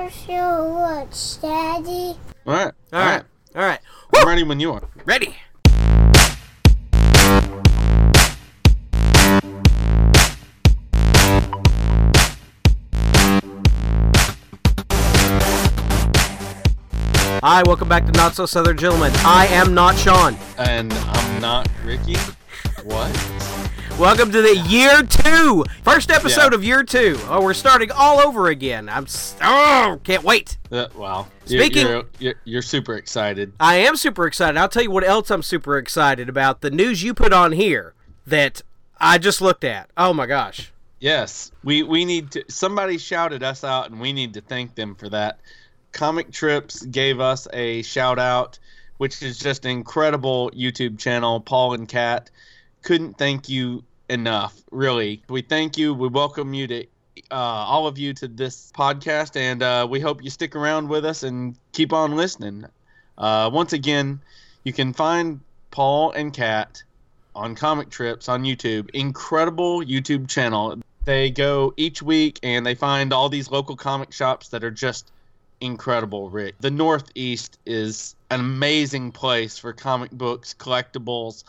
Doctor Watch, Daddy. All right. All right. All right. I'm ready when you are. Ready. Hi, welcome back to Not So Southern Gentlemen. I am not Sean. And I'm not Ricky. What? Welcome to the year two, first episode Yeah. of year two. Oh, we're starting all over again. I'm oh, can't wait. Uh, wow. Speaking- you're, you're, you're super excited. I am super excited. I'll tell you what else I'm super excited about. The news you put on here that I just looked at. Oh my gosh. Yes, we we need to. Somebody shouted us out, and we need to thank them for that. Comic Trips gave us a shout out, which is just an incredible YouTube channel. Paul and Kat couldn't thank you enough. Really, we thank you. We welcome you to uh, all of you to this podcast, and uh, we hope you stick around with us and keep on listening. Uh, once again, you can find Paul and Kat on Comic Trips on YouTube. Incredible YouTube channel. They go each week and they find all these local comic shops that are just incredible, Rick. The Northeast is an amazing place for comic books, collectibles,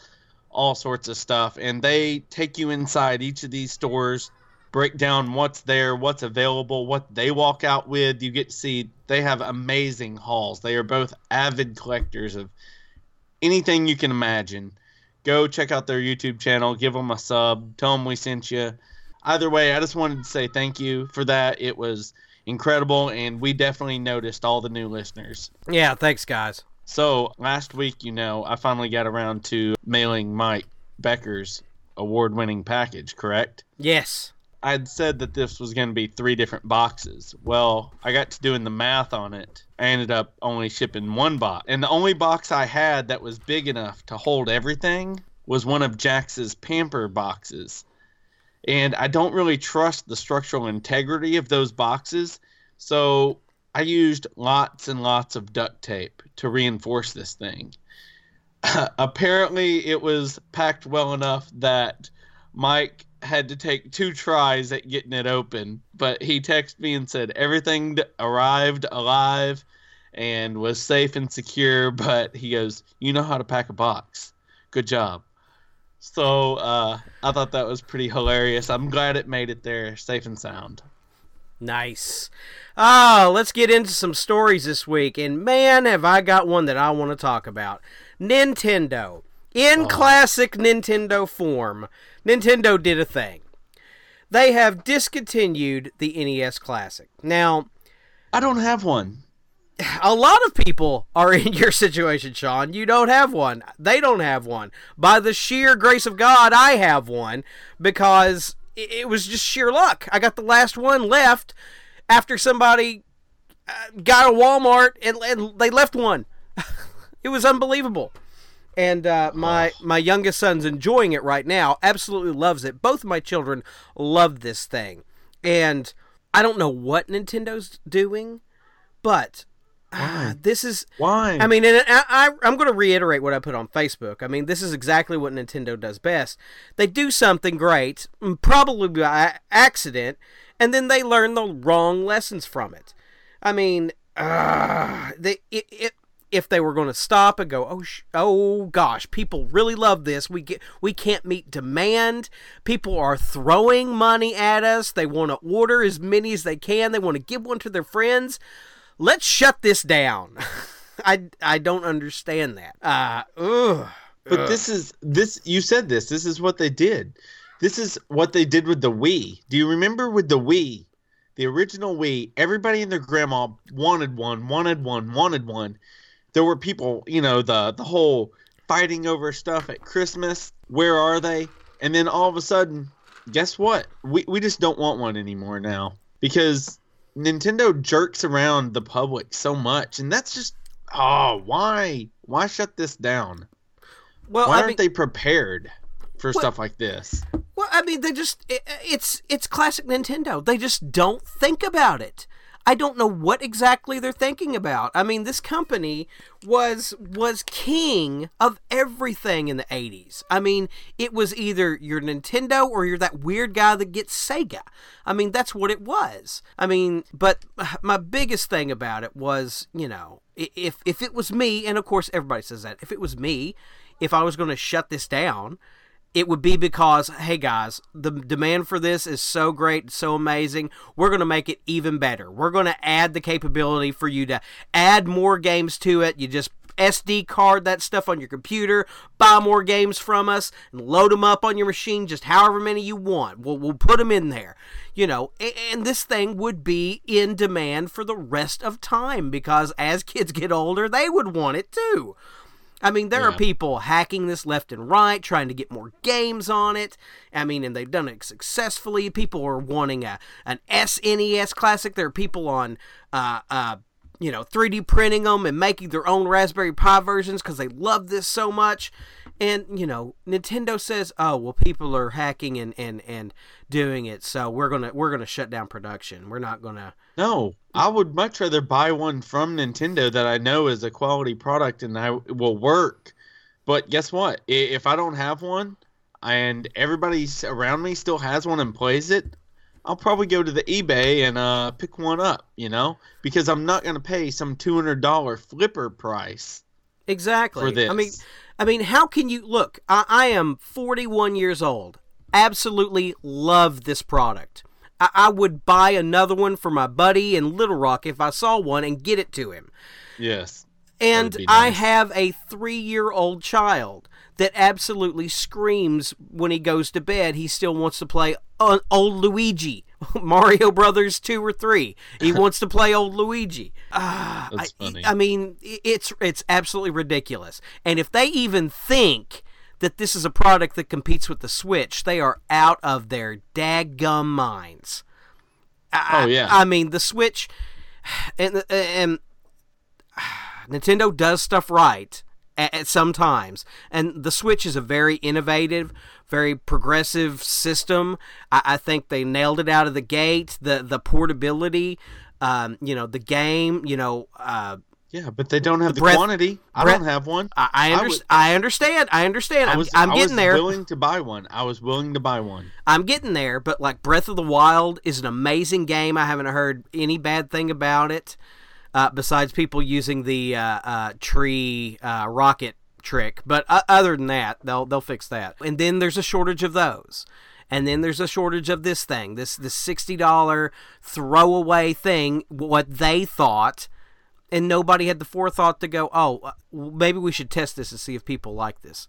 all sorts of stuff. And they take you inside each of these stores, break down what's there, what's available, what they walk out with. You get to see they have amazing hauls. They are both avid collectors of anything you can imagine go check out their YouTube channel, give them a sub, tell them we sent you. Either way, I just wanted to say thank you for that. It was incredible, and we definitely noticed all the new listeners. Yeah, thanks guys. So last week, you know, I finally got around to mailing Mike Becker's award winning package, correct? Yes. I'd said that this was going to be three different boxes. Well, I got to doing the math on it. I ended up only shipping one box. And the only box I had that was big enough to hold everything was one of Jax's Pamper boxes. And I don't really trust the structural integrity of those boxes. So I used lots and lots of duct tape to reinforce this thing. Apparently, it was packed well enough that Mike had to take two tries at getting it open, but he texted me and said everything arrived alive and was safe and secure. But he goes, "You know how to pack a box. Good job." So uh, I thought that was pretty hilarious. I'm glad it made it there safe and sound. Nice. Ah, let's get into some stories this week. And man, have I got one that I want to talk about. Nintendo. In classic Nintendo form, Nintendo did a thing. They have discontinued the NES Classic. Now, I don't have one. a lot of people are in your situation, Sean. You don't have one. They don't have one. By the sheer grace of God, I have one because it was just sheer luck. I got the last one left after somebody uh, got a Walmart and, and they left one. it was unbelievable. And uh, my my youngest son's enjoying it right now. Absolutely loves it. Both of my children love this thing, and I don't know what Nintendo's doing, but ah, this is Why? I mean, and I, I, I'm going to reiterate what I put on Facebook. I mean, this is exactly what Nintendo does best. They do something great, probably by accident, and then they learn the wrong lessons from it. I mean, uh, they it, it, if they were going to stop and go, oh, sh- oh gosh, people really love this. We get, we can't meet demand. People are throwing money at us. They want to order as many as they can. They want to give one to their friends let's shut this down. I I don't understand that. Uh, ugh. But this is this you said this. This is what they did. This is what they did with the Wii. Do you remember with the Wii? The original Wii, everybody and their grandma wanted one, wanted one, wanted one. There were people, you know, the the whole fighting over stuff at Christmas. Where are they? And then all of a sudden, guess what? We we just don't want one anymore now because Nintendo jerks around the public so much, and that's just oh, why why shut this down? Well, Why I aren't mean, they prepared for What- stuff like this? well, I mean, they just it, it's it's classic Nintendo. They just don't think about it. I don't know what exactly they're thinking about. I mean, this company was was king of everything in the 80s. I mean, it was either you're Nintendo or you're that weird guy that gets Sega. I mean, that's what it was. I mean, but my biggest thing about it was, you know, if if it was me, and of course everybody says that, if it was me, if I was going to shut this down, it would be because, hey guys, the demand for this is so great, so amazing. We're going to make it even better. We're going to add the capability for you to add more games to it. You just SD card that stuff on your computer, buy more games from us, and load them up on your machine, just however many you want. We'll, we'll put them in there. You know, and this thing would be in demand for the rest of time because as kids get older, they would want it too. I mean, there yeah. are people hacking this left and right, trying to get more games on it. I mean, and they've done it successfully. People are wanting a an SNES classic. There are people on, uh, uh, you know, 3D printing them and making their own Raspberry Pi versions because they love this so much. And you know, Nintendo says, "Oh, well, people are hacking and and and doing it, so we're gonna we're gonna shut down production. We're not gonna." No, I would much rather buy one from Nintendo that I know is a quality product and I will work. But guess what? If I don't have one and everybody around me still has one and plays it, I'll probably go to the eBay and uh, pick one up. You know, because I'm not gonna pay some two hundred dollar flipper price. Exactly. For this. I mean I mean, how can you look? I, I am 41 years old. Absolutely love this product. I, I would buy another one for my buddy in Little Rock if I saw one and get it to him. Yes. And nice. I have a three year old child that absolutely screams when he goes to bed he still wants to play old Luigi. Mario Brothers 2 or 3. He wants to play old Luigi. Uh, That's I, funny. I mean, it's it's absolutely ridiculous. And if they even think that this is a product that competes with the Switch, they are out of their daggum minds. I, oh yeah. I, I mean, the Switch and and Nintendo does stuff right at, at sometimes, and the Switch is a very innovative, very progressive system. I, I think they nailed it out of the gate. The the portability, um, you know, the game, you know. Uh, yeah, but they don't have the, breath, quantity. I breath, don't have one. I, I, under, I, was, I understand. I understand. I was, I'm, I'm getting there. I was willing to buy one. I was willing to buy one. I'm getting there, but like Breath of the Wild is an amazing game. I haven't heard any bad thing about it, uh, besides people using the uh, uh, tree uh, rocket trick. But uh, other than that, they'll they'll fix that. And then there's a shortage of those. And then there's a shortage of this thing, this this sixty dollar throwaway thing. What they thought, and nobody had the forethought to go, oh, uh, maybe we should test this and see if people like this.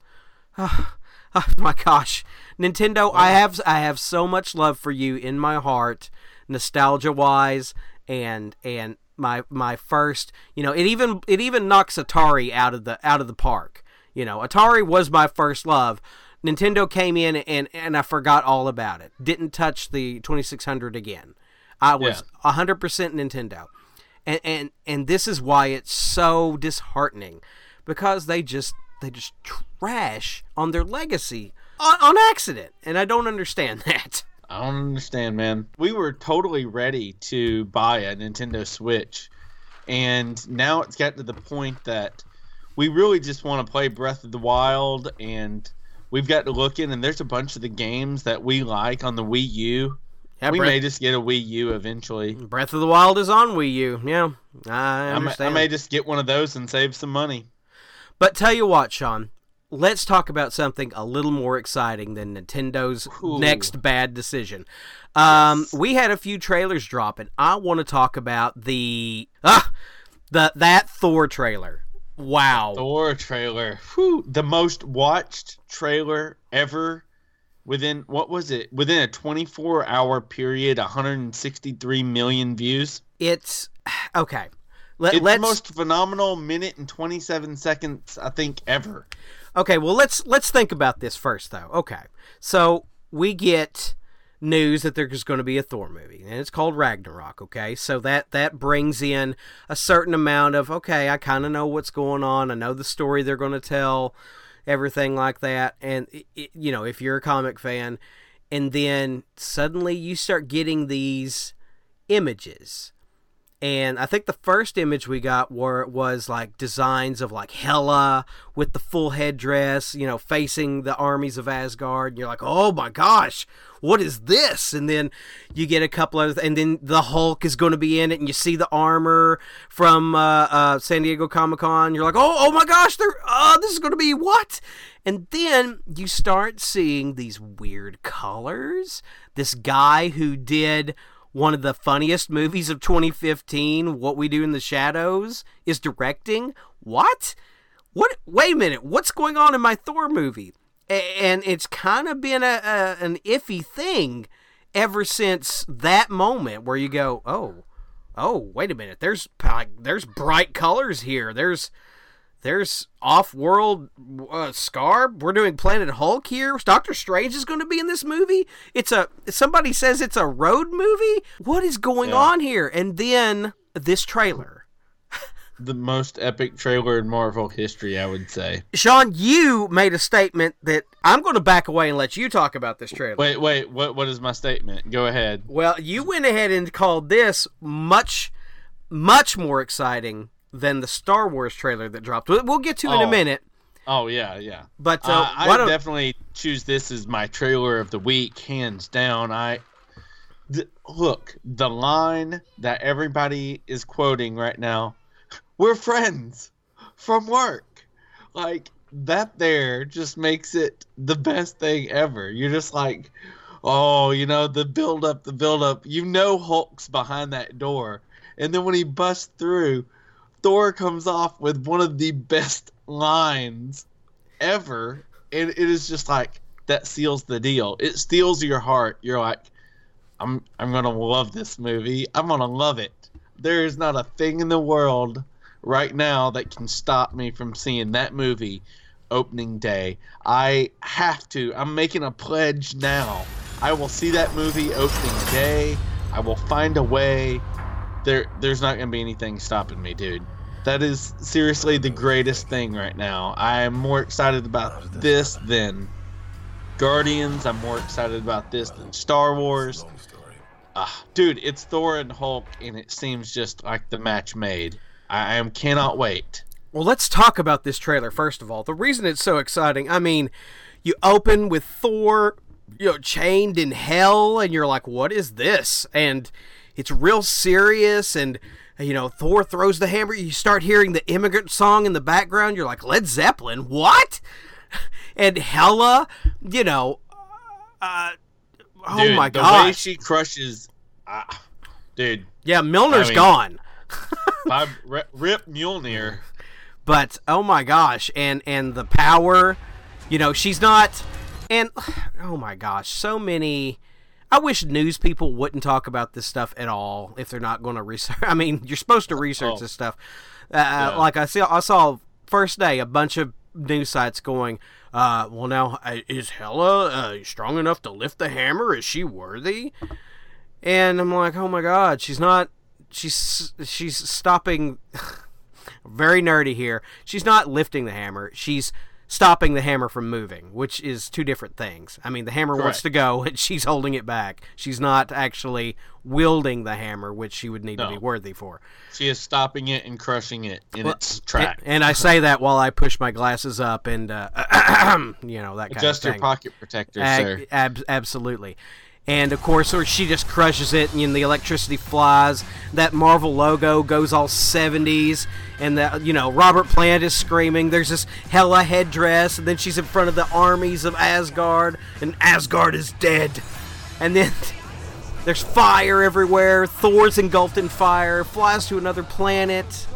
Oh, oh my gosh, Nintendo! I have I have so much love for you in my heart, nostalgia wise, and and my my first you know it even it even knocks atari out of the out of the park you know, Atari was my first love. Nintendo came in and and I forgot all about it. Didn't touch the 2600 again. I was yeah. 100% Nintendo. And and and this is why it's so disheartening because they just they just trash on their legacy on, on accident and I don't understand that. I don't understand, man. We were totally ready to buy a Nintendo Switch and now it's got to the point that we really just want to play Breath of the Wild, and we've got to look in, and there's a bunch of the games that we like on the Wii U. Yeah, we Breath, may just get a Wii U eventually. Breath of the Wild is on Wii U. Yeah, I understand. I may, I may just get one of those and save some money. But tell you what, Sean, let's talk about something a little more exciting than Nintendo's Ooh. next bad decision. Um, yes. We had a few trailers drop, and I want to talk about the ah, the that Thor trailer. Wow. Thor trailer. Whew. The most watched trailer ever within what was it? Within a 24 hour period, 163 million views. It's okay. Let, it's the most phenomenal minute and 27 seconds I think ever. Okay, well let's let's think about this first though. Okay. So we get news that there's going to be a Thor movie, and it's called Ragnarok. Okay, so that that brings in a certain amount of okay, I kind of know what's going on. I know the story they're going to tell, everything like that. And it, you know, if you're a comic fan, and then suddenly you start getting these images and I think the first image we got were was like designs of like Hela with the full headdress, you know, facing the armies of Asgard. And you're like, oh my gosh, what is this? And then you get a couple of, and then the Hulk is going to be in it, and you see the armor from uh, uh, San Diego Comic Con. You're like, oh, oh my gosh, they're, oh, this is going to be what? And then you start seeing these weird colors. This guy who did one of the funniest movies of 2015, What We Do in the Shadows, is directing. What? What? Wait a minute. What's going on in my Thor movie? And it's kind of been a, a an iffy thing ever since that moment where you go, oh, oh, wait a minute. There's there's bright colors here. There's there's off-world uh, Sakaar. We're doing Planet Hulk here. Doctor Strange is going to be in this movie. It's a somebody says it's a road movie. What is going yeah. on here? And then this trailer. The most epic trailer in Marvel history, I would say. Sean, you made a statement that I'm going to back away and let you talk about this trailer. Wait, wait. What what is my statement? Go ahead. Well, you went ahead and called this much much more exciting than the Star Wars trailer that dropped. We'll get to oh. in a minute. Oh yeah, yeah. But uh, uh, I definitely choose this as my trailer of the week, hands down. I th- look the line that everybody is quoting right now. We're friends from work. Like that there just makes it the best thing ever. You're just like, oh, you know, the build up, the build up. You know Hulk's behind that door. And then when he busts through, Thor comes off with one of the best lines ever, and it is just like that seals the deal. It steals your heart. You're like, I'm I'm gonna love this movie. I'm gonna love it. There is not a thing in the world right now that can stop me from seeing that movie opening day. I have to. I'm making a pledge now. I will see that movie opening day. I will find a way there there's not gonna be anything stopping me, dude. That is seriously the greatest thing right now. I am more excited about this than Guardians. I'm more excited about this than Star Wars. Uh, dude, it's Thor and Hulk, and it seems just like the match made. I, I am cannot wait. Well, let's talk about this trailer first of all. The reason it's so exciting, I mean, you open with Thor, you know, chained in hell, and you're like, "What is this?" And it's real serious and you know thor throws the hammer. You start hearing the immigrant song in the background. You're like led zeppelin? What? And hela you know uh, oh dude, my god the way she crushes uh, dude. Yeah Mjolnir's I mean, gone by rip Mjolnir but oh my gosh and and the power you know she's not and oh my gosh so many I wish news people wouldn't talk about this stuff at all if they're not going to research. I mean, you're supposed to research oh. this stuff. Uh, yeah. Like I see, I saw first day a bunch of news sites going, uh, "Well, now uh, is Hela uh, strong enough to lift the hammer? Is she worthy?" And I'm like, "Oh my God, she's not. She's she's stopping." very nerdy here. She's not lifting the hammer. She's stopping the hammer from moving, which is two different things. I mean, the hammer Correct. wants to go and she's holding it back. She's not actually wielding the hammer, which she would need no. to be worthy for. She is stopping it and crushing it in well, its track. And, and, I say that while I push my glasses up and, uh, you know, that kind Adjust of thing. your pocket protector, Ag- sir. Ab- absolutely and of course or she just crushes it and the electricity flies. That marvel logo goes all 70s and the you know robert plant is screaming. There's this Hela headdress and then she's in front of the armies of asgard and asgard is dead. And then there's fire everywhere. Thor's engulfed in fire. Flies to another planet.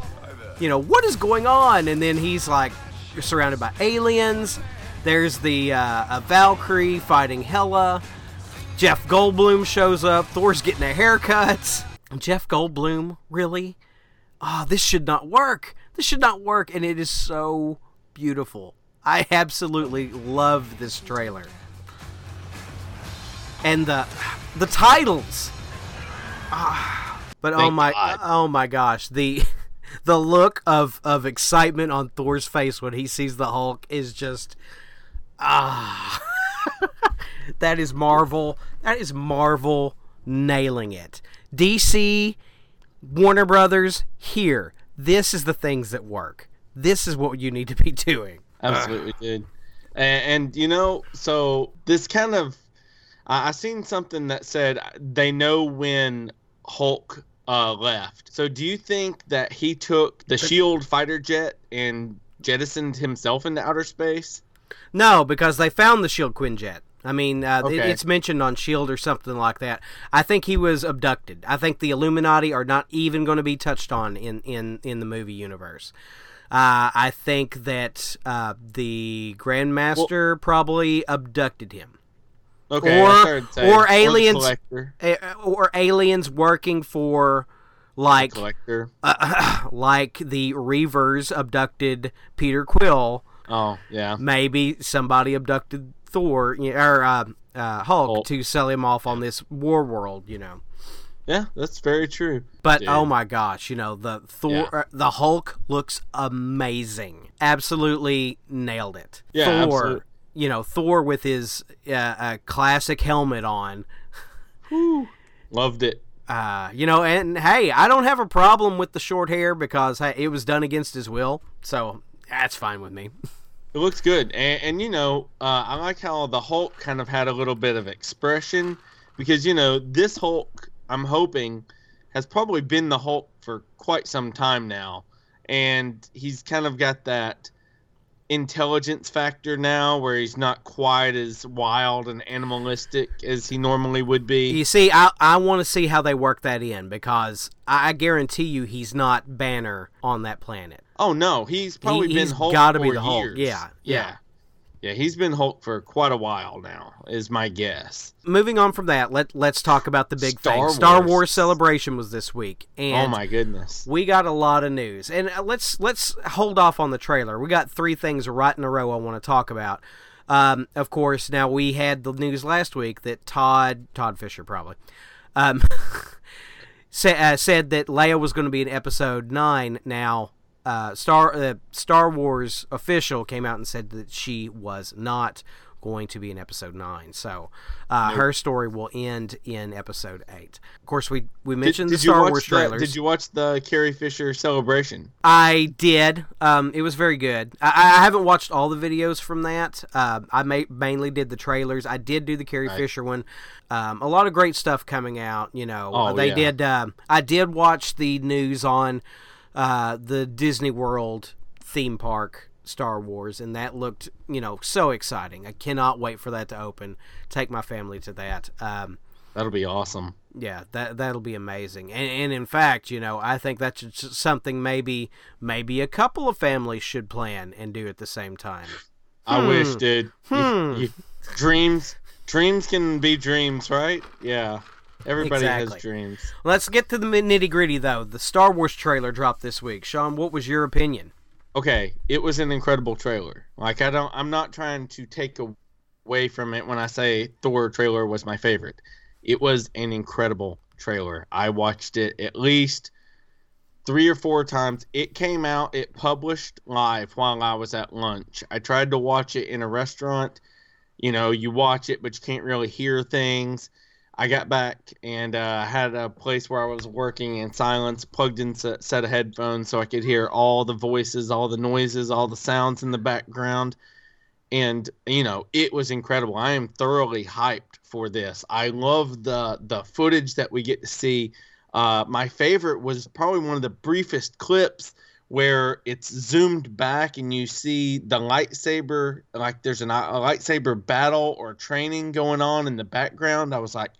You know what is going on? And then he's like surrounded by aliens. There's the uh, valkyrie fighting hela Jeff Goldblum shows up. Thor's getting a haircut. Jeff Goldblum, really? Ah, oh, this should not work. This should not work, and it is so beautiful. I absolutely love this trailer. And the the titles. Ah, but oh Thank oh my God. oh my gosh, the the look of of excitement on Thor's face when he sees the Hulk is just ah that is Marvel. That is Marvel nailing it. DC Warner Brothers, here. This is the things that work. This is what you need to be doing. Absolutely, dude. And, and you know, so this kind of, I I seen something that said they know when Hulk uh, left. So do you think that he took the Shield fighter jet and jettisoned himself into outer space? No, because they found the Shield Quinjet. I mean, uh, it- Okay. it's mentioned on Shield or something like that. I think he was abducted. I think the Illuminati are not even going to be touched on in in in the movie universe. Uh, I think that uh, the Grandmaster probably abducted him, Okay, Or- that's what I'd say. or aliens-. Eh, or aliens working for like collector. uh, like the Reavers abducted Peter Quill. Oh yeah. maybe somebody abducted Thor you know, or uh, uh, Hulk, Hulk. to sell him off on this war world, you know. Yeah, that's very true. But Dude. oh my gosh, you know the Thor, Yeah. uh, the Hulk looks amazing. Absolutely nailed it. Yeah, Thor, absolute- you know Thor with his uh, uh, classic helmet on. Loved it. Uh, you know, and hey, I don't have a problem with the short hair because hey, it was done against his will, so that's fine with me. It looks good, and, and you know, uh, I like how the Hulk kind of had a little bit of expression because you know this Hulk, I'm hoping, has probably been the Hulk for quite some time now, and he's kind of got that intelligence factor now where he's not quite as wild and animalistic as he normally would be. You see, I I want to see how they work that in because I, I guarantee you he's not Banner on that planet. Oh no, he's probably He- been he's Hulk gotta for be the Hulk. years. Yeah, yeah. yeah, yeah. He's been Hulk for quite a while now, is my guess. Moving on from that, let let's talk about the big Star thing. Star Wars. Wars Celebration was this week, and oh my goodness. we got a lot of news. And uh, let's let's hold off on the trailer. We got three things right in a row I want to talk about. Um, of course, now we had the news last week that Todd Todd Fisher probably um, uh, said that Leia was going to be in Episode Nine. Now, uh, Star uh, Star Wars official came out and said that she was not going to be in Episode Nine. So uh, her story will end in Episode Eight. Of course, we we mentioned the Star Wars the- trailers. did you watch the Carrie Fisher celebration? I did. Um, it was very good. I, I haven't watched all the videos from that. Uh, I ma- mainly did the trailers. I did do the Carrie Right. Fisher one. Um, a lot of great stuff coming out. You know, Oh, they yeah. did. Um I did watch the news on uh, the Disney World theme park. Star Wars, and that looked, you know, so exciting. I cannot wait for that to open. Take my family to that. Um, That'll be awesome. yeah, that that'll be amazing. And, and in fact, you know, I think that's something maybe maybe a couple of families should plan and do at the same time. I Hmm. wish, dude. You- Hmm. you- dreams, dreams can be dreams, right? Yeah. Everybody Exactly. has dreams. Let's get to the nitty gritty though. The Star Wars trailer dropped this week. Sean, what was your opinion? Okay, it was an incredible trailer. Like I don't, I'm not trying to take away from it when I say Thor trailer was my favorite. It was an incredible trailer. I watched it at least three or four times. It came out, it published live while I was at lunch. I tried to watch it in a restaurant. You know, you watch it, but you can't really hear things. I got back and uh, had a place where I was working in silence, plugged in a set of headphones so I could hear all the voices, all the noises, all the sounds in the background. And you know, it was incredible. I am thoroughly hyped for this. I love the the footage that we get to see. Uh, my favorite was probably one of the briefest clips where it's zoomed back and you see the lightsaber, like there's an, a lightsaber battle or training going on in the background. I was like,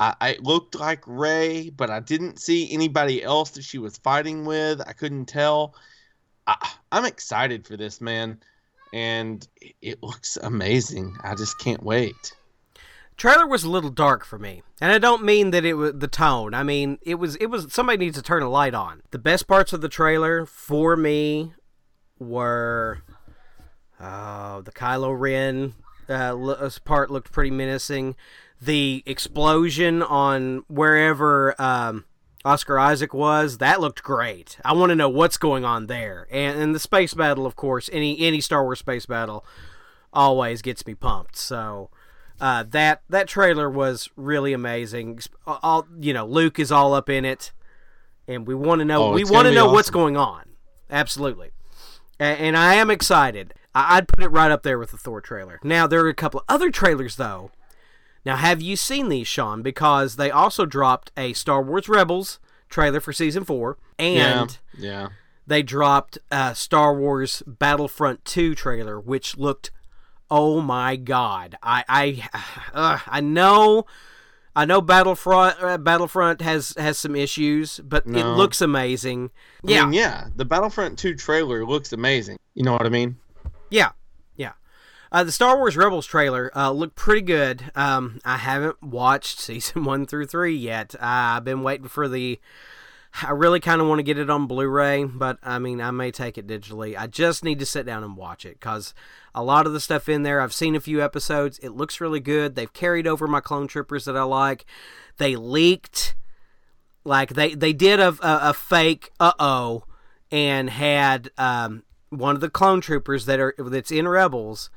I, I looked like Rey, but I didn't see anybody else that she was fighting with. I couldn't tell. I, I'm excited for this, man, and it looks amazing. I just can't wait. Trailer was a little dark for me, and I don't mean that it was the tone. I mean it was it was somebody needs to turn a light on. The best parts of the trailer for me were uh, the Kylo Ren uh, part looked pretty menacing. The explosion on wherever um, Oscar Isaac was that looked great. I want to know what's going on there, and, and the space battle, of course. Any any Star Wars space battle always gets me pumped. So uh, that that trailer was really amazing. All you know, Luke is all up in it. and we want to know. Oh, we want to know what's going on. Absolutely, A- and I am excited. I- I'd put it right up there with the Thor trailer. Now there are a couple of other trailers though. Now, have you seen these, Sean? Because they also dropped a Star Wars Rebels trailer for season four, and yeah, yeah. they dropped a Star Wars Battlefront 2 trailer, which looked, oh my god! I I uh, I know, I know Battlefront uh, Battlefront has has some issues, but it looks amazing. I Yeah, mean, yeah. The Battlefront 2 trailer looks amazing. You know what I mean? yeah, yeah. Uh, the Star Wars Rebels trailer uh, looked pretty good. Um, I haven't watched season one through three yet. Uh, I've been waiting for the. I really kind of want to get it on Blu-ray, but I mean, I may take it digitally. I just need to sit down and watch it because a lot of the stuff in there, I've seen a few episodes. It looks really good. They've carried over my Clone Troopers that I like. They leaked, like they they did a a, a fake uh oh, and had um, one of the Clone Troopers that are that's in Rebels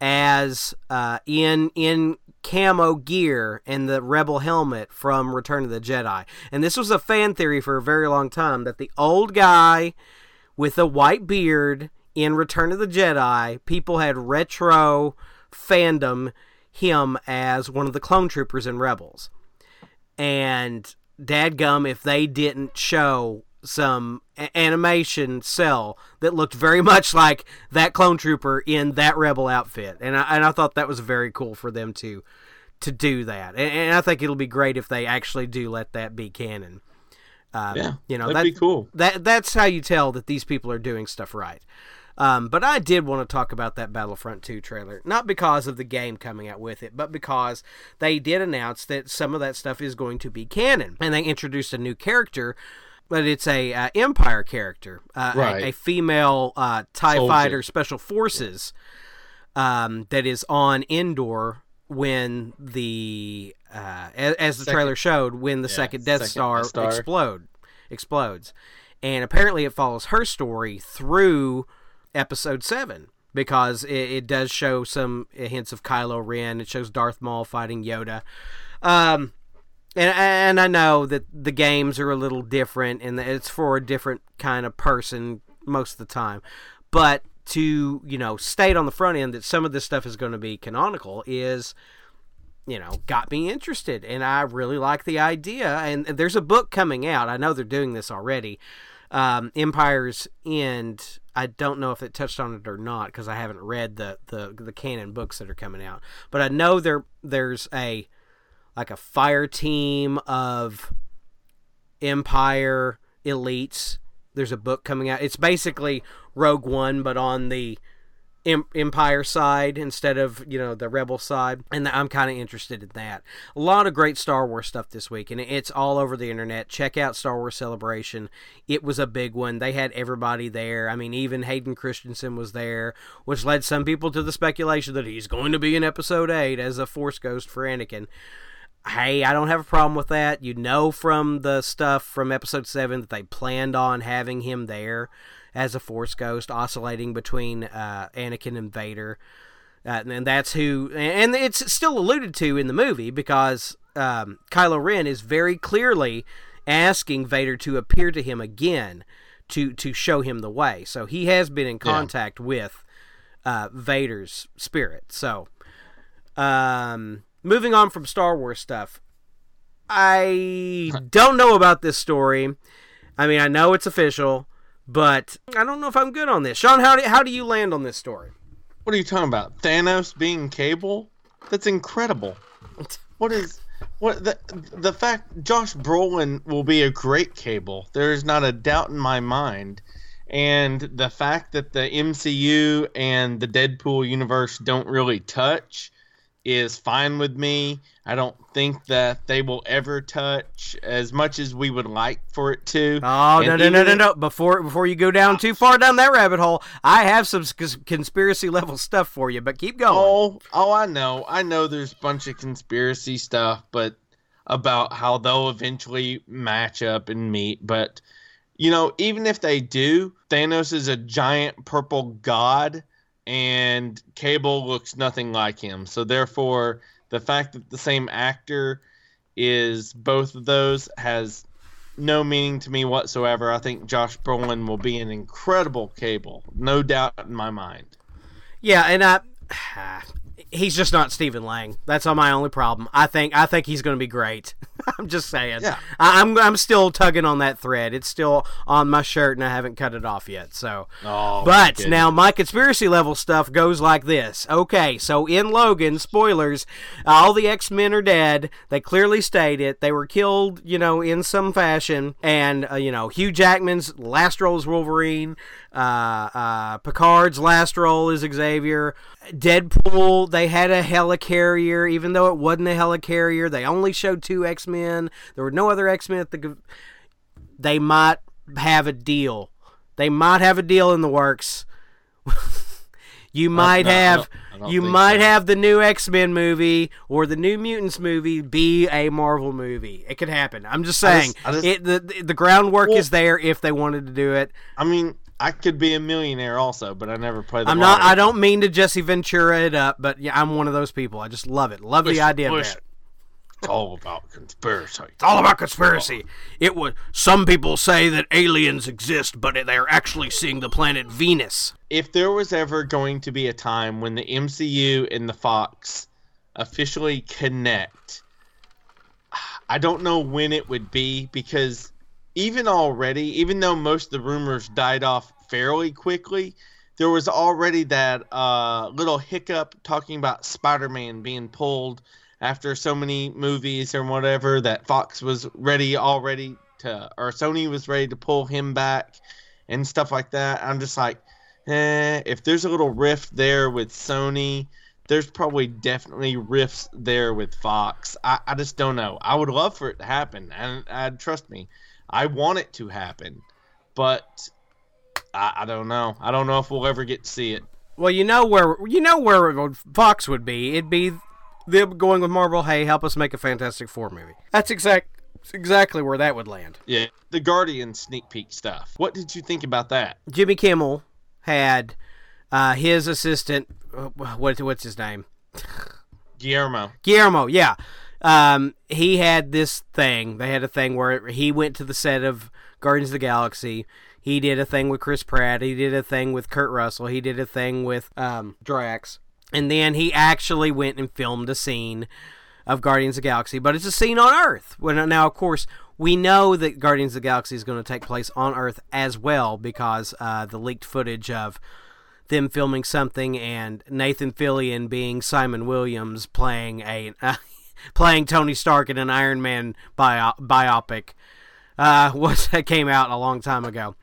as uh, in in camo gear and the rebel helmet from Return of the Jedi. And this was a fan theory for a very long time that the old guy with the white beard in Return of the Jedi, people had retro fandom him as one of the clone troopers in Rebels. And dadgum if they didn't show some a- animation cell that looked very much like that clone trooper in that rebel outfit and I, and I thought that was very cool for them to to do that and, and I think it'll be great if they actually do let that be canon um, Yeah. you know that'd that, be cool. that that's how you tell that these people are doing stuff right. Um, but I did want to talk about that Battlefront 2 trailer, not because of the game coming out with it, but because they did announce that some of that stuff is going to be canon, and they introduced a new character. But it's a uh, Empire character, uh, a- Right. a, female uh, Tie Soldier. Fighter Special Forces um, that is on Endor when the uh, as, as the Second- trailer showed when the Yeah, second Death second Star, Death Star. explode explodes, and apparently it follows her story through Episode Seven because it, it does show some hints of Kylo Ren. It shows Darth Maul fighting Yoda. Um, and and I know that the games are a little different and it's for a different kind of person most of the time. But to, you know, state on the front end that some of this stuff is going to be canonical is you know, got me interested and I really like the idea and there's a book coming out. I know they're doing this already. Um, Empire's End. I don't know if it touched on it or not because I haven't read the, the the canon books that are coming out. But I know there there's a like a fire team of Empire elites. There's a book coming out. It's basically Rogue One, but on the Empire side instead of you know the Rebel side, and I'm kind of interested in that. A lot of great Star Wars stuff this week, and it's all over the internet. Check out Star Wars Celebration. It was a big one. They had everybody there. I mean, even Hayden Christensen was there, which led some people to the speculation that he's going to be in Episode Eight as a Force ghost for Anakin hey, I don't have a problem with that. You know from the stuff from episode 7 that they planned on having him there as a Force ghost, oscillating between uh, Anakin and Vader. Uh, and that's who, and it's still alluded to in the movie because um, Kylo Ren is very clearly asking Vader to appear to him again to to show him the way. So he has been in contact with uh, Vader's spirit. So, um, moving on from Star Wars stuff, I don't know about this story. I mean, I know it's official, but I don't know if I'm good on this. Sean, how do, how do you land on this story? What are you talking about? Thanos being Cable? That's incredible. What is what the the fact Josh Brolin will be a great Cable? There is not a doubt in my mind. And the fact that the MCU and the Deadpool universe don't really touch is fine with me. I don't think that they will ever touch as much as we would like for it to. Oh no And no no even no no! Before before you go down too far down that rabbit hole, I have some cons- conspiracy level stuff for you. But keep going. Oh, oh, I know. I know there's a bunch of conspiracy stuff, but about how they'll eventually match up and meet. But, you know, even if they do, Thanos is a giant purple god, and Cable looks nothing like him. So, therefore, the fact that the same actor is both of those has no meaning to me whatsoever. I think Josh Brolin will be an incredible Cable, no doubt in my mind. Yeah, and I he's just not Stephen Lang. That's my only problem. I think I think he's going to be great. I'm just saying. Yeah. I, I'm I'm still tugging on that thread. It's still on my shirt, and I haven't cut it off yet. So, Oh, but my now my conspiracy level stuff goes like this. Okay, so in Logan, spoilers, all the X Men are dead. They clearly state it. They were killed, you know, in some fashion. And uh, you know, Hugh Jackman's last role is Wolverine. Uh, uh, Picard's last role is Xavier. Deadpool, they had a helicarrier, even though it wasn't a helicarrier. They only showed two X Men. There were no other X Men at the. They might have a deal. They might have a deal in the works. you might no, I have. I You might so. have the new X Men movie or the new Mutants movie be a Marvel movie. It could happen. I'm just I saying. just- I just- it the the groundwork Well- is there if they wanted to do it. I mean, I could be a millionaire also, but I never play the. I'm not. lottery. I don't mean to Jesse Ventura it up, but yeah, I'm one of those people. I just love it. Love Push the idea of that. All about conspiracy. It's all about conspiracy. It was. Some people say that aliens exist, but they're actually seeing the planet Venus. If there was ever going to be a time when the MCU and the Fox officially connect, I don't know when it would be because even already, even though most of the rumors died off fairly quickly, there was already that uh, little hiccup talking about Spider-Man being pulled after so many movies or whatever that Fox was ready already to, or Sony was ready to pull him back and stuff like that. I'm just like, eh, if there's a little rift there with Sony, there's probably definitely rifts there with Fox. I, I just don't know. I would love for it to happen, and trust me, I want it to happen, but I, I don't know. I don't know if we'll ever get to see it. Well, you know where you know where Fox would be. It'd be them going with Marvel. Hey, help us make a Fantastic Four movie. That's exact exactly where that would land. Yeah, the Guardian sneak peek stuff. What did you think about that? Jimmy Kimmel had uh, his assistant. uh, What what's his name? Guillermo. Guillermo, yeah. Um, he had this thing. They had a thing where he went to the set of Guardians of the Galaxy. He did a thing with Chris Pratt. He did a thing with Kurt Russell. He did a thing with um, Drax. And then he actually went and filmed a scene of Guardians of the Galaxy, but it's a scene on Earth. Now, of course, we know that Guardians of the Galaxy is going to take place on Earth as well because uh, the leaked footage of them filming something and Nathan Fillion being Simon Williams playing a playing Tony Stark in an Iron Man bio, biopic uh, was came out a long time ago.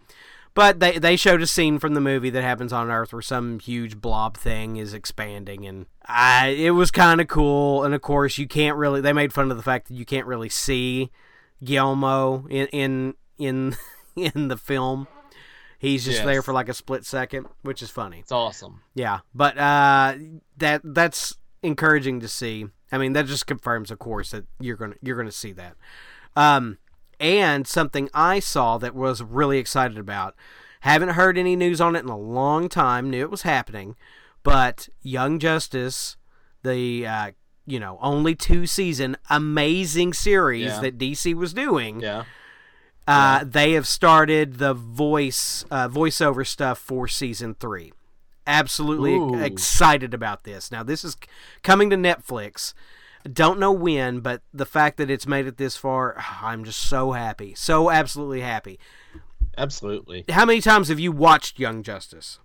But they they showed a scene from the movie that happens on Earth where some huge blob thing is expanding, and I, it was kind of cool. And of course, you can't really. They made fun of the fact that you can't really see Guillermo in in in, in the film. He's just Yes. there for like a split second, which is funny. It's awesome. Yeah, but uh, that that's encouraging to see. I mean, that just confirms, of course, that you're gonna you're gonna see that. Um, and something I saw that was really excited about. Haven't heard any news on it in a long time. Knew it was happening, but Young Justice, the uh, you know only two season amazing series Yeah. that DC was doing. Yeah. Uh, they have started the voice uh, voiceover stuff for season three. Absolutely Ooh. excited about this. Now this is coming to Netflix. Don't know when, but the fact that it's made it this far, I'm just so happy, so absolutely happy. Absolutely. How many times have you watched Young Justice?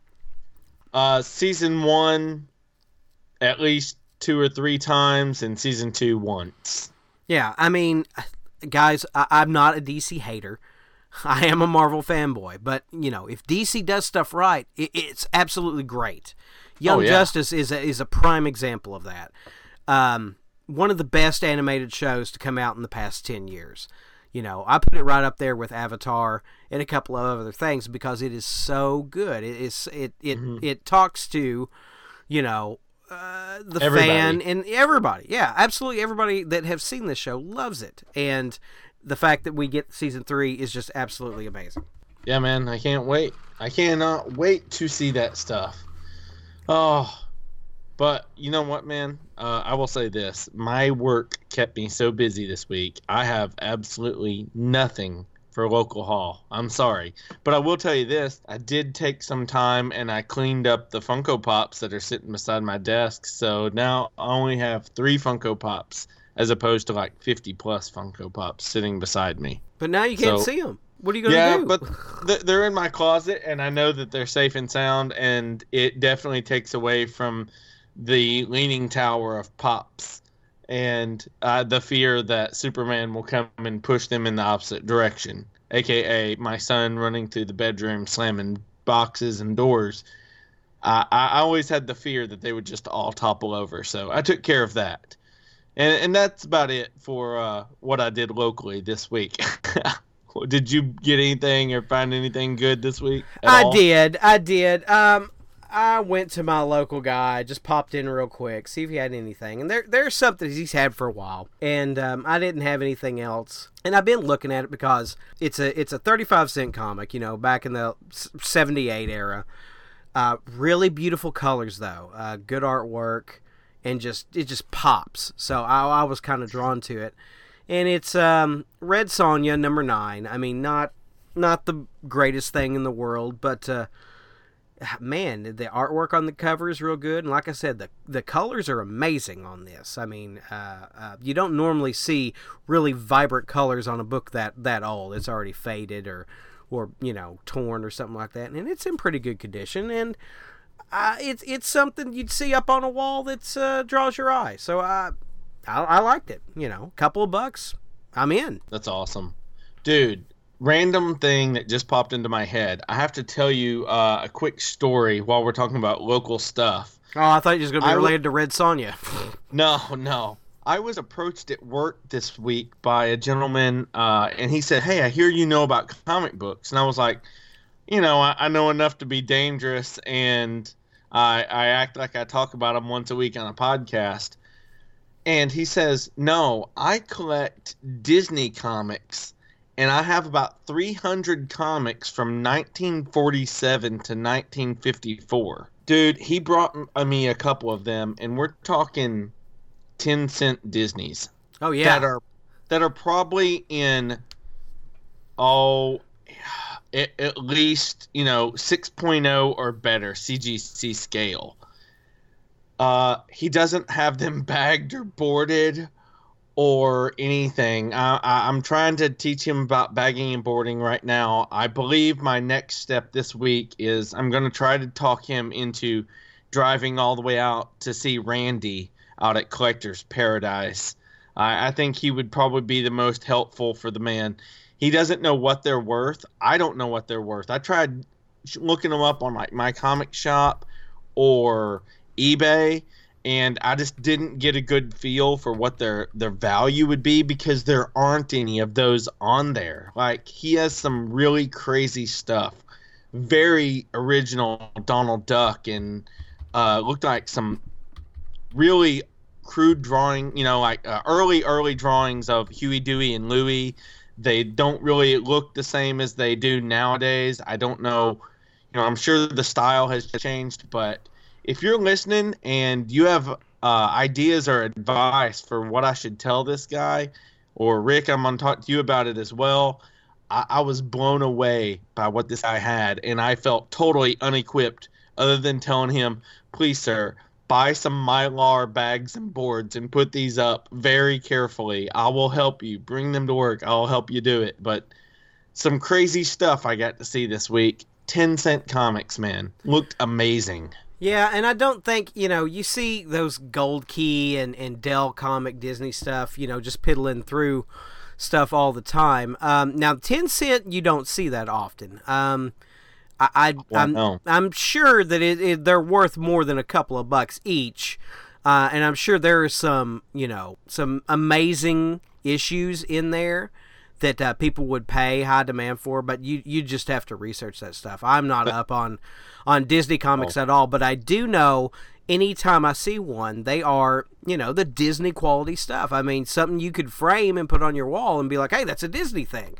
Uh, season one, at least two or three times, and season two once. Yeah, I mean, guys, I- I'm not a DC hater. I am a Marvel fanboy, but you know, if DC does stuff right, it, it's absolutely great. Young Oh, yeah. Justice is a, is a prime example of that. Um, one of the best animated shows to come out in the past ten years. You know, I put it right up there with Avatar and a couple of other things because it is so good. It is it it Mm-hmm. it talks to, you know, uh, the Everybody. fan and everybody. Yeah, absolutely everybody that have seen this show loves it, and the fact that we get season three is just absolutely amazing. Yeah, man, I can't wait. I cannot wait to see that stuff. Oh, but you know what, man? Uh, I will say this: my work kept me so busy this week. I have absolutely nothing for local haul. I'm sorry, but I will tell you this: I did take some time and I cleaned up the Funko Pops that are sitting beside my desk. So now I only have three Funko Pops as opposed to like 50 plus Funko Pops sitting beside me. But now you can't So- see them. What are you gonna Yeah, do? but th- they're in my closet, and I know that they're safe and sound, and it definitely takes away from the leaning tower of pops and uh, the fear that Superman will come and push them in the opposite direction, aka my son running through the bedroom slamming boxes and doors. I, I always had the fear that they would just all topple over, so I took care of that. And, and that's about it for uh, what I did locally this week. did you get anything or find anything good this week? I all? did. I did. Um, I went to my local guy, just popped in real quick, see if he had anything. And there, there's something he's had for a while, and um, I didn't have anything else. And I've been looking at it because it's a it's a 35 cent comic, you know, back in the 78 era. Uh, really beautiful colors though, uh, good artwork, and just it just pops. So I, I was kind of drawn to it. And it's um, Red Sonja number nine. I mean, not not the greatest thing in the world, but uh, man, the artwork on the cover is real good, and like I said, the the colors are amazing on this. I mean, uh, uh, you don't normally see really vibrant colors on a book that that old. It's already faded or or you know torn or something like that, and it's in pretty good condition. And uh, it's it's something you'd see up on a wall that uh, draws your eye. So I, I I liked it. You know, couple of bucks, I'm in. That's awesome. Dude, random thing that just popped into my head. I have to tell you uh, a quick story while we're talking about local stuff. Oh, I thought you was gonna be I w- related to Red Sonja. No, no. I was approached at work this week by a gentleman, uh, and he said, Hey, I hear you know about comic books. And I was like, You know, I, I know enough to be dangerous, and I, I act like I talk about them once a week on a podcast. And he says, No, I collect Disney comics, and I have about 300 comics from 1947 to 1954. Dude, he brought me a couple of them, and we're talking 10 cent Disneys oh yeah, that are that are probably in oh at, at least you know 6.0 or better CGC scale. Uh, he doesn't have them bagged or boarded or anything. I, I, I'm trying to teach him about bagging and boarding right now. I believe my next step this week is I'm going to try to talk him into driving all the way out to see Randy out at Collector's Paradise. I, I think he would probably be the most helpful for the man. He doesn't know what they're worth. I don't know what they're worth. I tried looking them up on like my comic shop or eBay, and I just didn't get a good feel for what their their value would be because there aren't any of those on there. Like he has some really crazy stuff, very original Donald Duck, and uh, looked like some really crude drawing, you know, like uh, early, early drawings of Huey, Dewey, and Louie. They don't really look the same as they do nowadays. I don't know, you know, I'm sure the style has changed, but if you're listening and you have uh, ideas or advice for what I should tell this guy, or Rick, I'm going to talk to you about it as well. I, I was blown away by what this guy had, and I felt totally unequipped other than telling him, please, sir, buy some mylar bags and boards and put these up very carefully. I will help you. Bring them to work. I'll help you do it. But some crazy stuff I got to see this week. 10 cent comics, man. Looked amazing. Yeah, and I don't think, you know, you see those Gold Key and, and Dell comic Disney stuff, you know, just piddling through stuff all the time. Um, now, 10 cent, you don't see that often. Um, I, I, Well, I'm. I'm sure that it, it, they're worth more than a couple of bucks each. Uh, and I'm sure there are some, you know, some amazing issues in there that uh, people would pay high demand for, but you you just have to research that stuff. I'm not up on on Disney comics Oh. at all, but I do know anytime I see one, they are you know the Disney quality stuff. I mean, something you could frame and put on your wall and be like, hey, that's a Disney thing.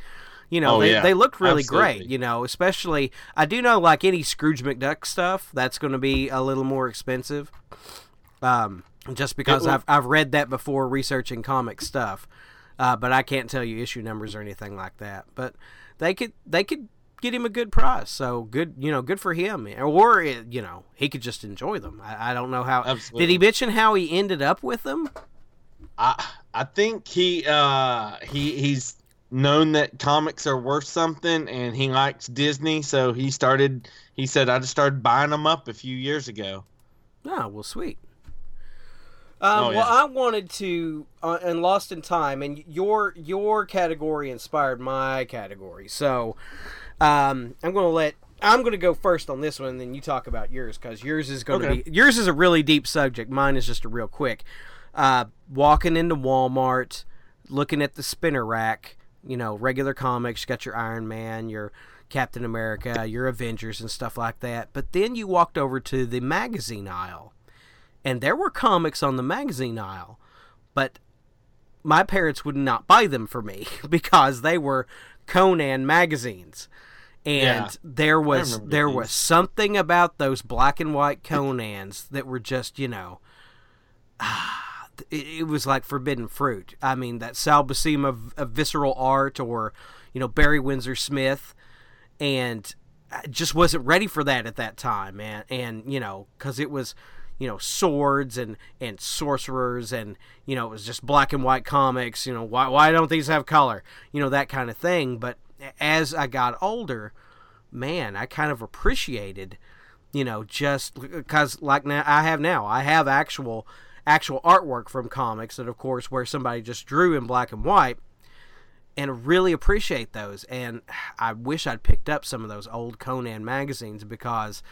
You know, Oh, they, yeah. they look really Absolutely. great. You know, especially I do know like any Scrooge McDuck stuff that's going to be a little more expensive. Um, just because I've I've read that before researching comic stuff, uh, but I can't tell you issue numbers or anything like that. But they could they could get him a good price. So good, you know, good for him. Or you know, he could just enjoy them. I, I don't know how. Absolutely. Did he mention how he ended up with them? I I think he uh he he's known that comics are worth something and he likes Disney, so he started he said I just started buying them up a few years ago. Oh, well, sweet. Um, Oh, yeah. Well, I wanted to, uh, and Lost in Time, and your your category inspired my category. So, um, I'm going to let I'm going to go first on this one, and then you talk about yours because yours is going to Okay. be yours is a really deep subject. Mine is just a real quick. Uh, walking into Walmart, looking at the spinner rack, you know, regular comics. You got your Iron Man, your Captain America, your Avengers, and stuff like that. But then you walked over to the magazine aisle, and there were comics on the magazine aisle, but my parents would not buy them for me because they were Conan magazines. And Yeah. there was there these. was something about those black and white Conans that were just, you know, it, it was like forbidden fruit. I mean, that Sal Buscema of, of visceral art, or you know Barry Windsor Smith, and I just wasn't ready for that at that time, man. And you know, because it was, you know, swords and and sorcerers, and you know, it was just black and white comics. You know, why why don't these have color? You know, that kind of thing. But as I got older, man, I kind of appreciated you know just because like now i have now i have actual actual artwork from comics that of course where somebody just drew in black and white and really appreciate those and i wish i'd picked up some of those old conan magazines because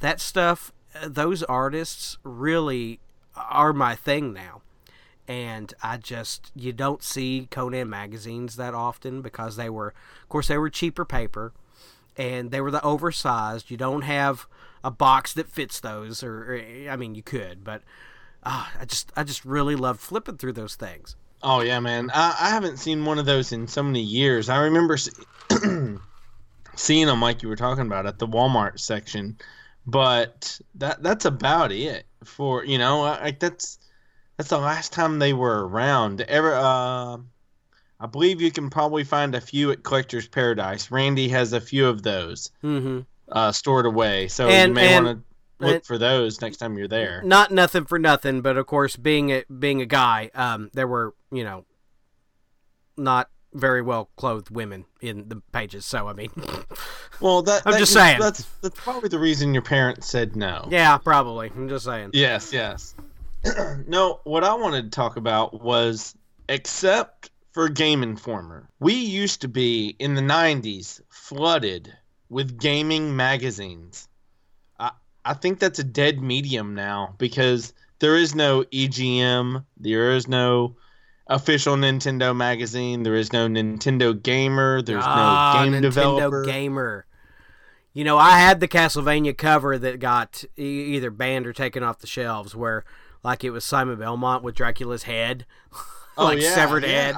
that stuff those artists really are my thing now and I just you don't see Conan magazines that often because they were of course they were cheaper paper and they were the oversized. You don't have a box that fits those, or, or I mean, you could, but uh, I just I just really loved flipping through those things. Oh yeah, man. I, I haven't seen one of those in so many years. I remember se- seeing them like you were talking about at the Walmart section, but that that's about it for you know like that's that's the last time they were around. Ever, uh, I believe you can probably find a few at Collector's Paradise. Randy has a few of those Mm-hmm. uh, stored away, so And- you may want to look and- for those next time you're there. Not nothing for nothing, but of course, being a being a guy, um, there were you know not very well clothed women in the pages. So I mean, Well, that I'm that- just saying. that's that's probably the reason your parents said no. yeah, probably. I'm just saying. Yes, yes. no, what I wanted to talk about was except for Game Informer, we used to be in the 90s flooded with gaming magazines. I I think that's a dead medium now because there is no EGM, there is no official Nintendo magazine, there is no Nintendo Gamer, there's Ah, no game Nintendo developer. Gamer. You know, I had the Castlevania cover that got e- either banned or taken off the shelves, where like it was Simon Belmont with Dracula's head, like severed head.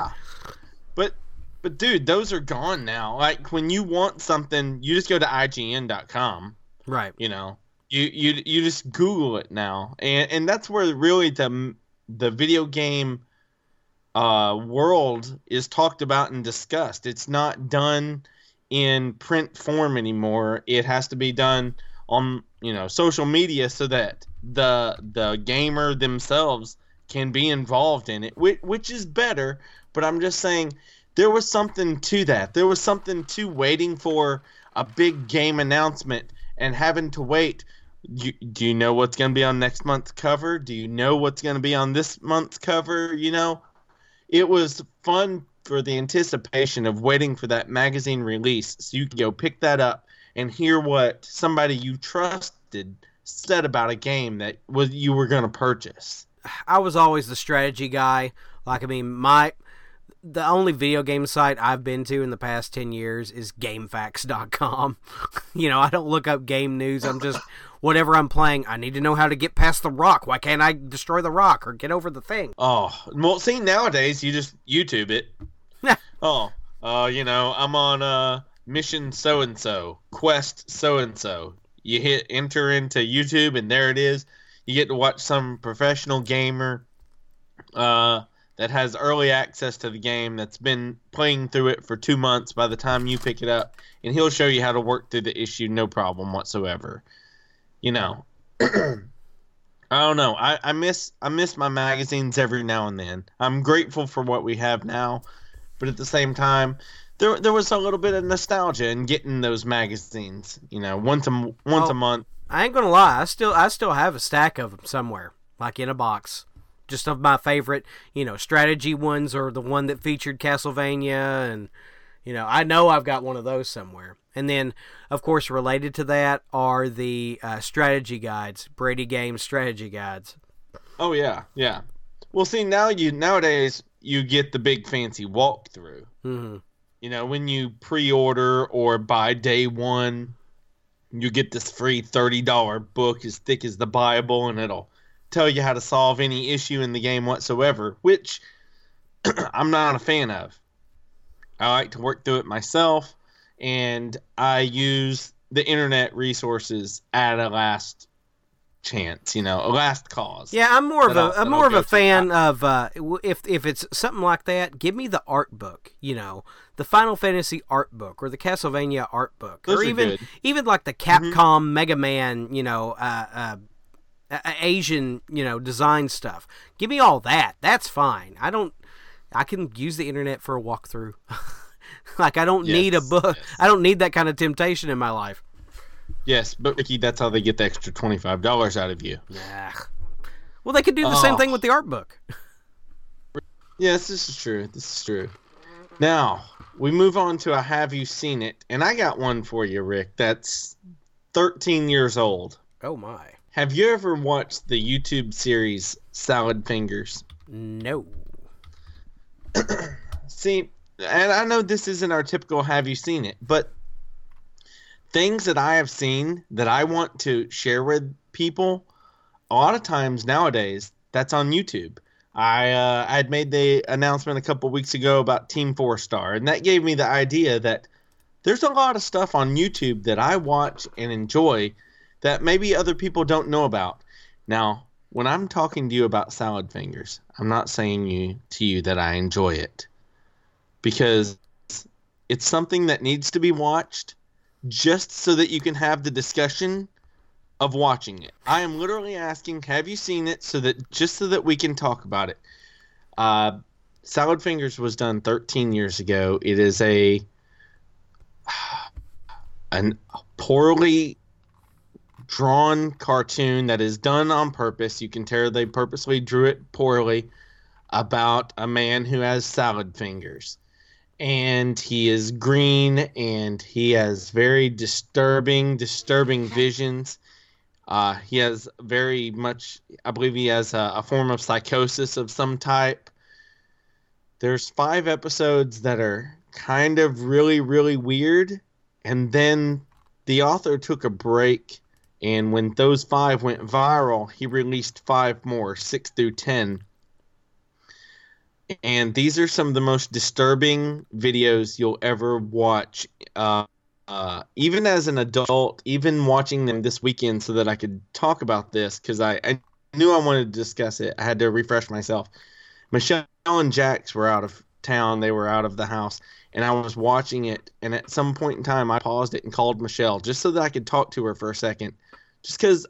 But but dude, those are gone now. Like when you want something, you just go to IGN.com. Right. You know, you you you just Google it now, and and that's where really the the video game uh, world is talked about and discussed. It's not done in print form anymore. It has to be done on you know social media so that the the gamer themselves can be involved in it, which, which is better. But I'm just saying there was something to that. There was something to waiting for a big game announcement and having to wait. You, do you know what's going to be on next month's cover? Do you know what's going to be on this month's cover? You know, it was fun for the anticipation of waiting for that magazine release so you can go pick that up and hear what somebody you trusted said about a game that was you were going to purchase. I was always the strategy guy. Like, I mean, my the only video game site I've been to in the past 10 years is GameFAQs.com. you know, I don't look up game news. I'm just, whatever I'm playing, I need to know how to get past the rock. Why can't I destroy the rock or get over the thing? Oh, well, see, nowadays you just YouTube it. oh, uh, you know, I'm on uh, mission so and so, quest so and so. You hit enter into YouTube, and there it is. You get to watch some professional gamer uh, that has early access to the game that's been playing through it for two months by the time you pick it up, and he'll show you how to work through the issue no problem whatsoever. You know, I don't know. I, I miss I miss my magazines every now and then. I'm grateful for what we have now, but at the same time, there there was a little bit of nostalgia in getting those magazines. You know, once a once Oh. a month. I ain't gonna lie. I still I still have a stack of them somewhere, like in a box, just of my favorite, you know, strategy ones or the one that featured Castlevania, and you know, I know I've got one of those somewhere. And then, of course, related to that are the uh, strategy guides, Brady Games strategy guides. Oh yeah, yeah. Well, see now you nowadays you get the big fancy walkthrough. hmm You know, when you pre-order or buy day one, you get this free thirty-dollar book as thick as the Bible, and it'll tell you how to solve any issue in the game whatsoever. Which I'm not a fan of. I like to work through it myself, and I use the internet resources at a last chance. You know, a last cause. Yeah, I'm more of a I'm more of a to. fan of uh, if if it's something like that, give me the art book. You know, the Final Fantasy art book or the Castlevania art book, Those or even good. Mm-hmm. even like the Capcom Mega Man. You know, uh, uh, Asian you know design stuff. Give me all that. That's fine. I don't. I can use the internet for a walkthrough. like I don't need a book. yes. I don't need that kind of temptation in my life. Yes, but Ricky, that's how they get the extra twenty-five dollars out of you. Nah. Well, they could do the same Oh. thing with the art book. Yes, this is true. This is true. Now we move on to a Have You Seen It? And I got one for you, Rick. That's thirteen years old. Oh my. Have you ever watched the YouTube series Salad Fingers? No. See, and I know this isn't our typical have you seen it, but things that I have seen that I want to share with people, a lot of times nowadays, that's on YouTube. I uh, I had made the announcement a couple weeks ago about Team Four Star, and that gave me the idea that there's a lot of stuff on YouTube that I watch and enjoy that maybe other people don't know about. Now, when I'm talking to you about salad fingers, I'm not saying you to you that I enjoy it because it's something that needs to be watched just so that you can have the discussion of watching it. I am literally asking, have you seen it so that just so that we can talk about it. Uh, Salad Fingers was done 13 years ago. It is a an poorly drawn cartoon that is done on purpose. You can tell they purposely drew it poorly about a man who has salad fingers. And he is green and he has very disturbing, disturbing visions. Uh, he has very much, I believe he has a, a form of psychosis of some type. There's five episodes that are kind of really, really weird. And then the author took a break and when those five went viral, he released five more, six through ten. And these are some of the most disturbing videos you'll ever watch. Uh, uh, even as an adult, even watching them this weekend so that I could talk about this, because I, I knew I wanted to discuss it. I had to refresh myself. Michelle and Jax were out of town, they were out of the house, and I was watching it. And at some point in time, I paused it and called Michelle just so that I could talk to her for a second just because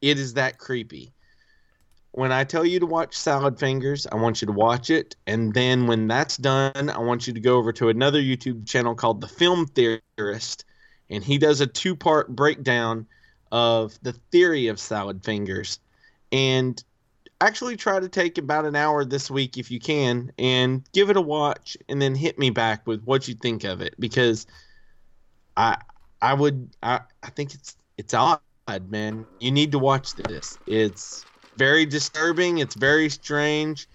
it is that creepy. When I tell you to watch Salad Fingers, I want you to watch it. And then when that's done, I want you to go over to another YouTube channel called The Film Theorist. And he does a two part breakdown of the theory of salad fingers. And actually try to take about an hour this week if you can and give it a watch and then hit me back with what you think of it because I I would I, I think it's it's odd, man. You need to watch this. It's very disturbing. It's very strange,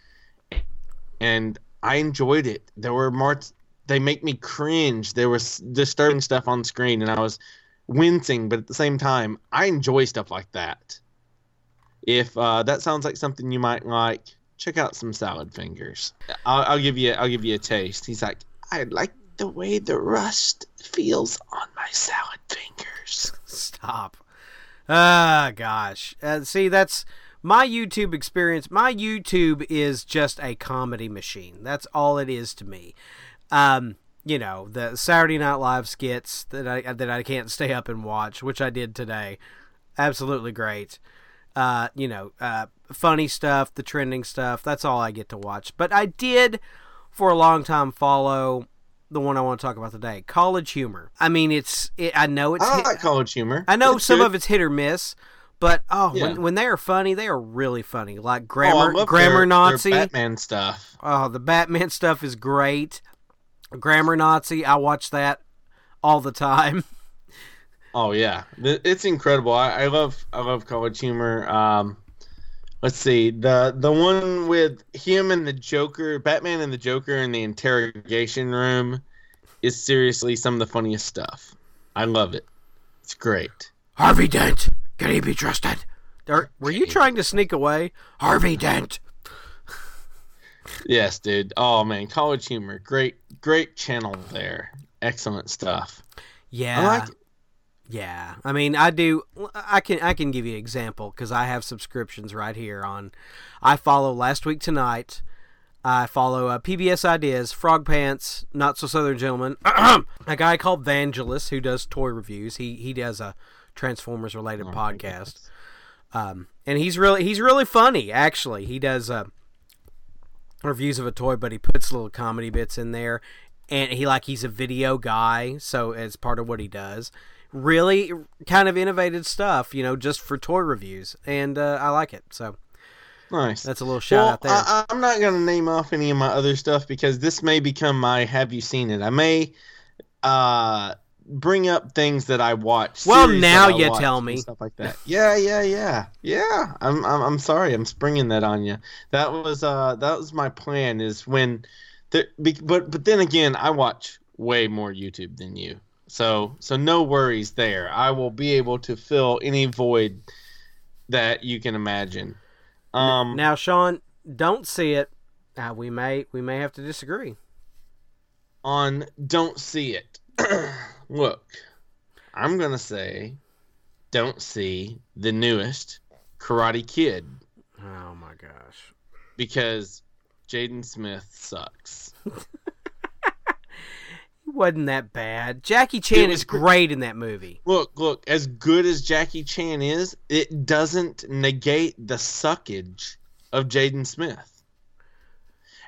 and I enjoyed it. There were more. They make me cringe. There was disturbing stuff on screen, and I was wincing. But at the same time, I enjoy stuff like that. If uh, that sounds like something you might like, check out some salad fingers. I'll, I'll give you. I'll give you a taste. He's like, I like the way the rust feels on my salad fingers. Stop. Ah, gosh. Uh, see, that's my YouTube experience, my YouTube is just a comedy machine. That's all it is to me. Um, you know, the Saturday Night Live skits that I that I can't stay up and watch, which I did today. Absolutely great. Uh, you know, uh, funny stuff, the trending stuff. That's all I get to watch. But I did, for a long time, follow the one I want to talk about today, College Humor. I mean, it's it, I know it's I hit- like college humor. I know It's some good. of it's hit or miss, but oh, Yeah. when, when they are funny, they are really funny. Like Oh, grammar, love grammar their- their Nazi. Batman stuff. Oh, the Batman stuff is great. Grammar Nazi, I watch that all the time. Oh yeah, it's incredible. I, I love I love college humor. Um, let's see the the one with him and the Joker, Batman and the Joker in the interrogation room, is seriously some of the funniest stuff. I love it. It's great. Harvey Dent, can he be trusted? Were you trying to sneak away, Harvey Dent? Yes, dude. Oh man, college humor. Great great channel there. Excellent stuff. Yeah, I like it. Yeah. I mean, I do. I can I can give you an example because I have subscriptions right here on. I follow Last Week Tonight. I follow uh, PBS Ideas, Frog Pants, Not So Southern Gentleman, a guy called Vangelis who does toy reviews. He he does a Transformers related Oh, podcast, um, and he's really he's really funny. Actually, he does uh, reviews of a toy, but he puts little comedy bits in there, and he like he's a video guy, so as part of what he does, really kind of innovative stuff, you know, just for toy reviews, and uh, I like it. So Nice. that's a little shout well, out there. I, I'm not going to name off any of my other stuff because this may become my "Have you seen it?" I may uh, bring up things that I watch. Well, now you tell me. stuff like that. Yeah, yeah, yeah, yeah. I'm, I'm, I'm sorry. I'm springing that on you. That was, uh, that was my plan. Is when, there, but, but then again, I watch way more YouTube than you. So, so no worries there. I will be able to fill any void that you can imagine. Um, now, Sean, don't see it. Uh, we may we may have to disagree. on don't see it. Look, I'm gonna say don't see the newest Karate Kid Oh my gosh. because Jaden Smith sucks. Wasn't that bad. Jackie Chan was is great in that movie. Look, look, as good as Jackie Chan is, it doesn't negate the suckage of Jaden Smith.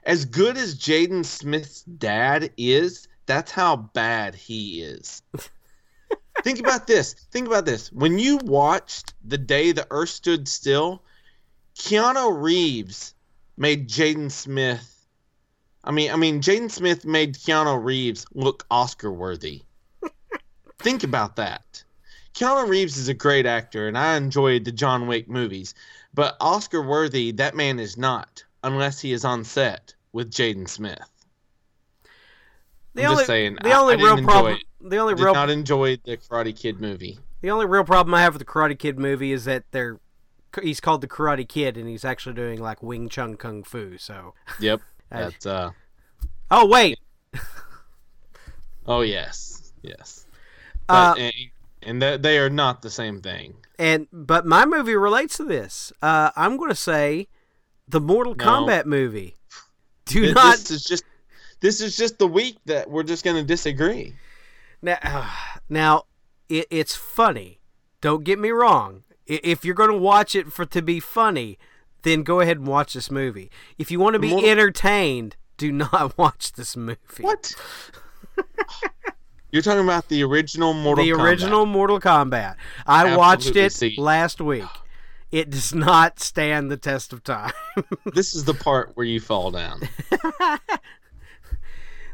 As good as Jaden Smith's dad is, that's how bad he is. Think about this. Think about this. When you watched The Day the Earth Stood Still, Keanu Reeves made Jaden Smith I mean I mean Jaden Smith made Keanu Reeves look Oscar worthy. Think about that. Keanu Reeves is a great actor, and I enjoyed the John Wick movies. But Oscar worthy, that man is not, unless he is on set with Jaden Smith. The I'm only just saying. the I- only I real problem it. the only did real not enjoy the Karate Kid movie. the only real problem I have with the Karate Kid movie is that they're he's called the Karate Kid and he's actually doing like Wing Chun Kung Fu. So Yep. That's uh. oh wait, Oh yes, yes. uh, But, and and that they are not the same thing. and but my movie relates to this. Uh, I'm going to say the Mortal No. Kombat movie. Do Th- not This is just. This is just the week that we're just going to disagree. Now, now it, it's funny. Don't get me wrong. If you're going to watch it for to be funny, then go ahead and watch this movie. If you want to be More- entertained, do not watch this movie. What? You're talking about the original Mortal the Kombat. original Mortal Kombat. I watched it see. last week. It does not stand the test of time. This is the part where you fall down.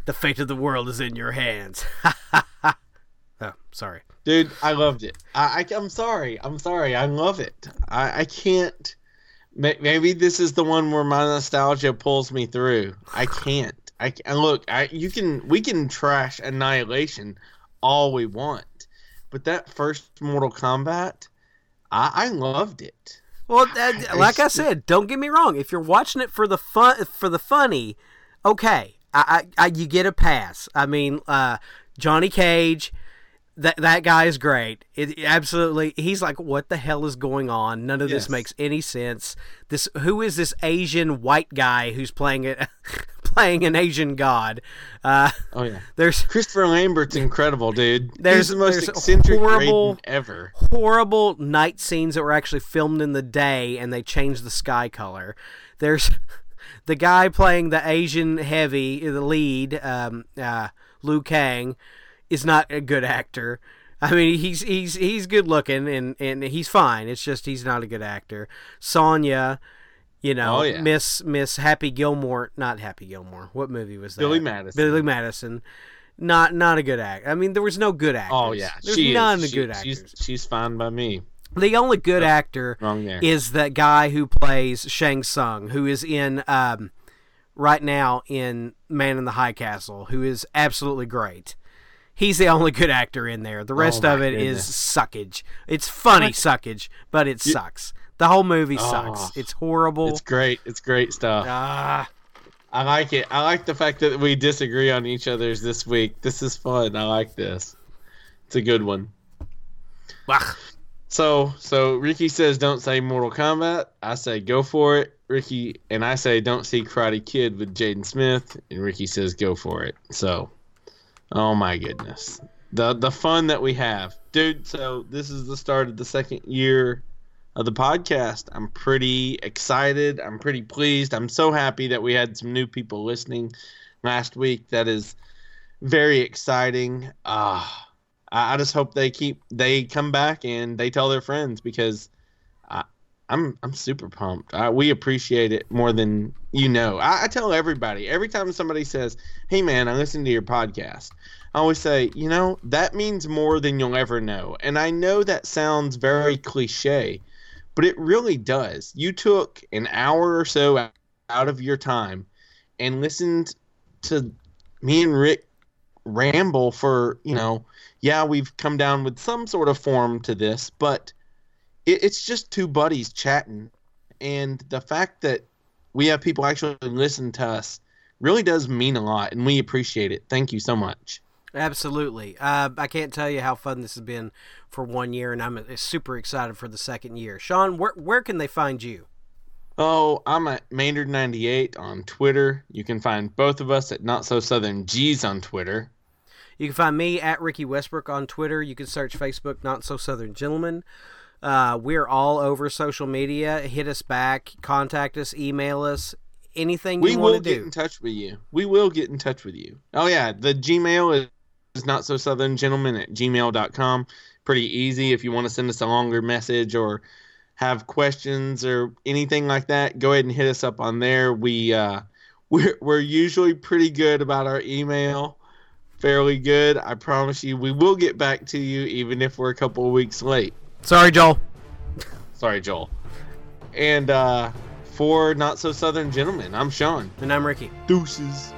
the fate of the world is in your hands. oh, sorry. Dude, I loved it. I, I, am sorry. I'm sorry. I love it. I, I can't. May- Maybe this is the one where my nostalgia pulls me through. I can't. I and look. I you can we can trash Annihilation all we want, but that first Mortal Kombat, I, I loved it. Well, that, I like I still- said, don't get me wrong. If you're watching it for the fun, for the funny, okay, I, I, I you get a pass. I mean, uh, Johnny Cage, that that guy is great. It absolutely. He's like, what the hell is going on? None of this makes any sense. This who is this Asian white guy who's playing it, playing an Asian god? Uh, Oh yeah. there's Christopher Lambert's incredible, dude. There's- He's the most eccentric horrible- ever. horrible night scenes that were actually filmed in the day and they changed the sky color. There's the guy playing the Asian heavy, the lead, um, uh, Liu Kang, is not a good actor. I mean, he's he's he's good looking and, and he's fine. It's just he's not a good actor. Sonya, you know, Oh, yeah. Miss Miss Happy Gilmore, not Happy Gilmore. What movie was that? Billy Madison. Billy Madison. Not not a good act. I mean, there was no good actors. Oh yeah, there's she none is. of She- good actors. She's she's fine by me. The only good actor Wrong there. is that guy who plays Shang Tsung, who is in um, right now in Man in the High Castle, who is absolutely great. He's the only good actor in there. The rest Oh, of it is goodness. suckage. It's funny suckage, but it sucks. The whole movie Oh. sucks. It's horrible. It's great. It's great stuff. Ah, I like it. I like the fact that we disagree on each other's this week. This is fun. I like this. It's a good one. ugh. So, so Ricky says don't say Mortal Kombat. I say go for it. Ricky and I say don't see Karate Kid with Jaden Smith, and Ricky says go for it. So, oh my goodness, the the fun that we have, dude. So this is the start of the second year of the podcast. I'm pretty excited. I'm pretty pleased. I'm so happy that we had some new people listening last week. That is very exciting. Ah. I, I just hope they keep they come back and they tell their friends because I'm I'm super pumped. We appreciate it more than you know. I, I tell everybody every time somebody says, "Hey man, I listened to your podcast." I always say, you know, that means more than you'll ever know. And I know that sounds very cliche, but it really does. You took an hour or so out of your time and listened to me and Rick ramble for, you know, yeah, we've come down with some sort of form to this, but it, it's just two buddies chatting. And the fact that we have people actually listen to us really does mean a lot, and we appreciate it. Thank you so much. Absolutely. Uh, I can't tell you how fun this has been for one year, and I'm uh, super excited for the second year. Sean, where where can they find you? Oh, I'm at Maynard98 on Twitter. You can find both of us at Not So Southern G's on Twitter. You can find me at Ricky Westbrook on Twitter. You can search Facebook, Not So Southern Gentlemen. Uh, we're all over social media. Hit us back, contact us, email us, anything We you will want to get do. in touch with you. We will get in touch with you. Oh, yeah. The Gmail is, Not So Southern Gentlemen at gmail.com. Pretty easy. If you want to send us a longer message or have questions or anything like that, go ahead and hit us up on there. We, uh, we're, we're usually pretty good about our email. Fairly good. I promise you, we will get back to you even if we're a couple of weeks late. Sorry, Joel. Sorry, Joel. And uh, for Not So Southern Gentlemen, I'm Sean. And I'm Ricky. Deuces.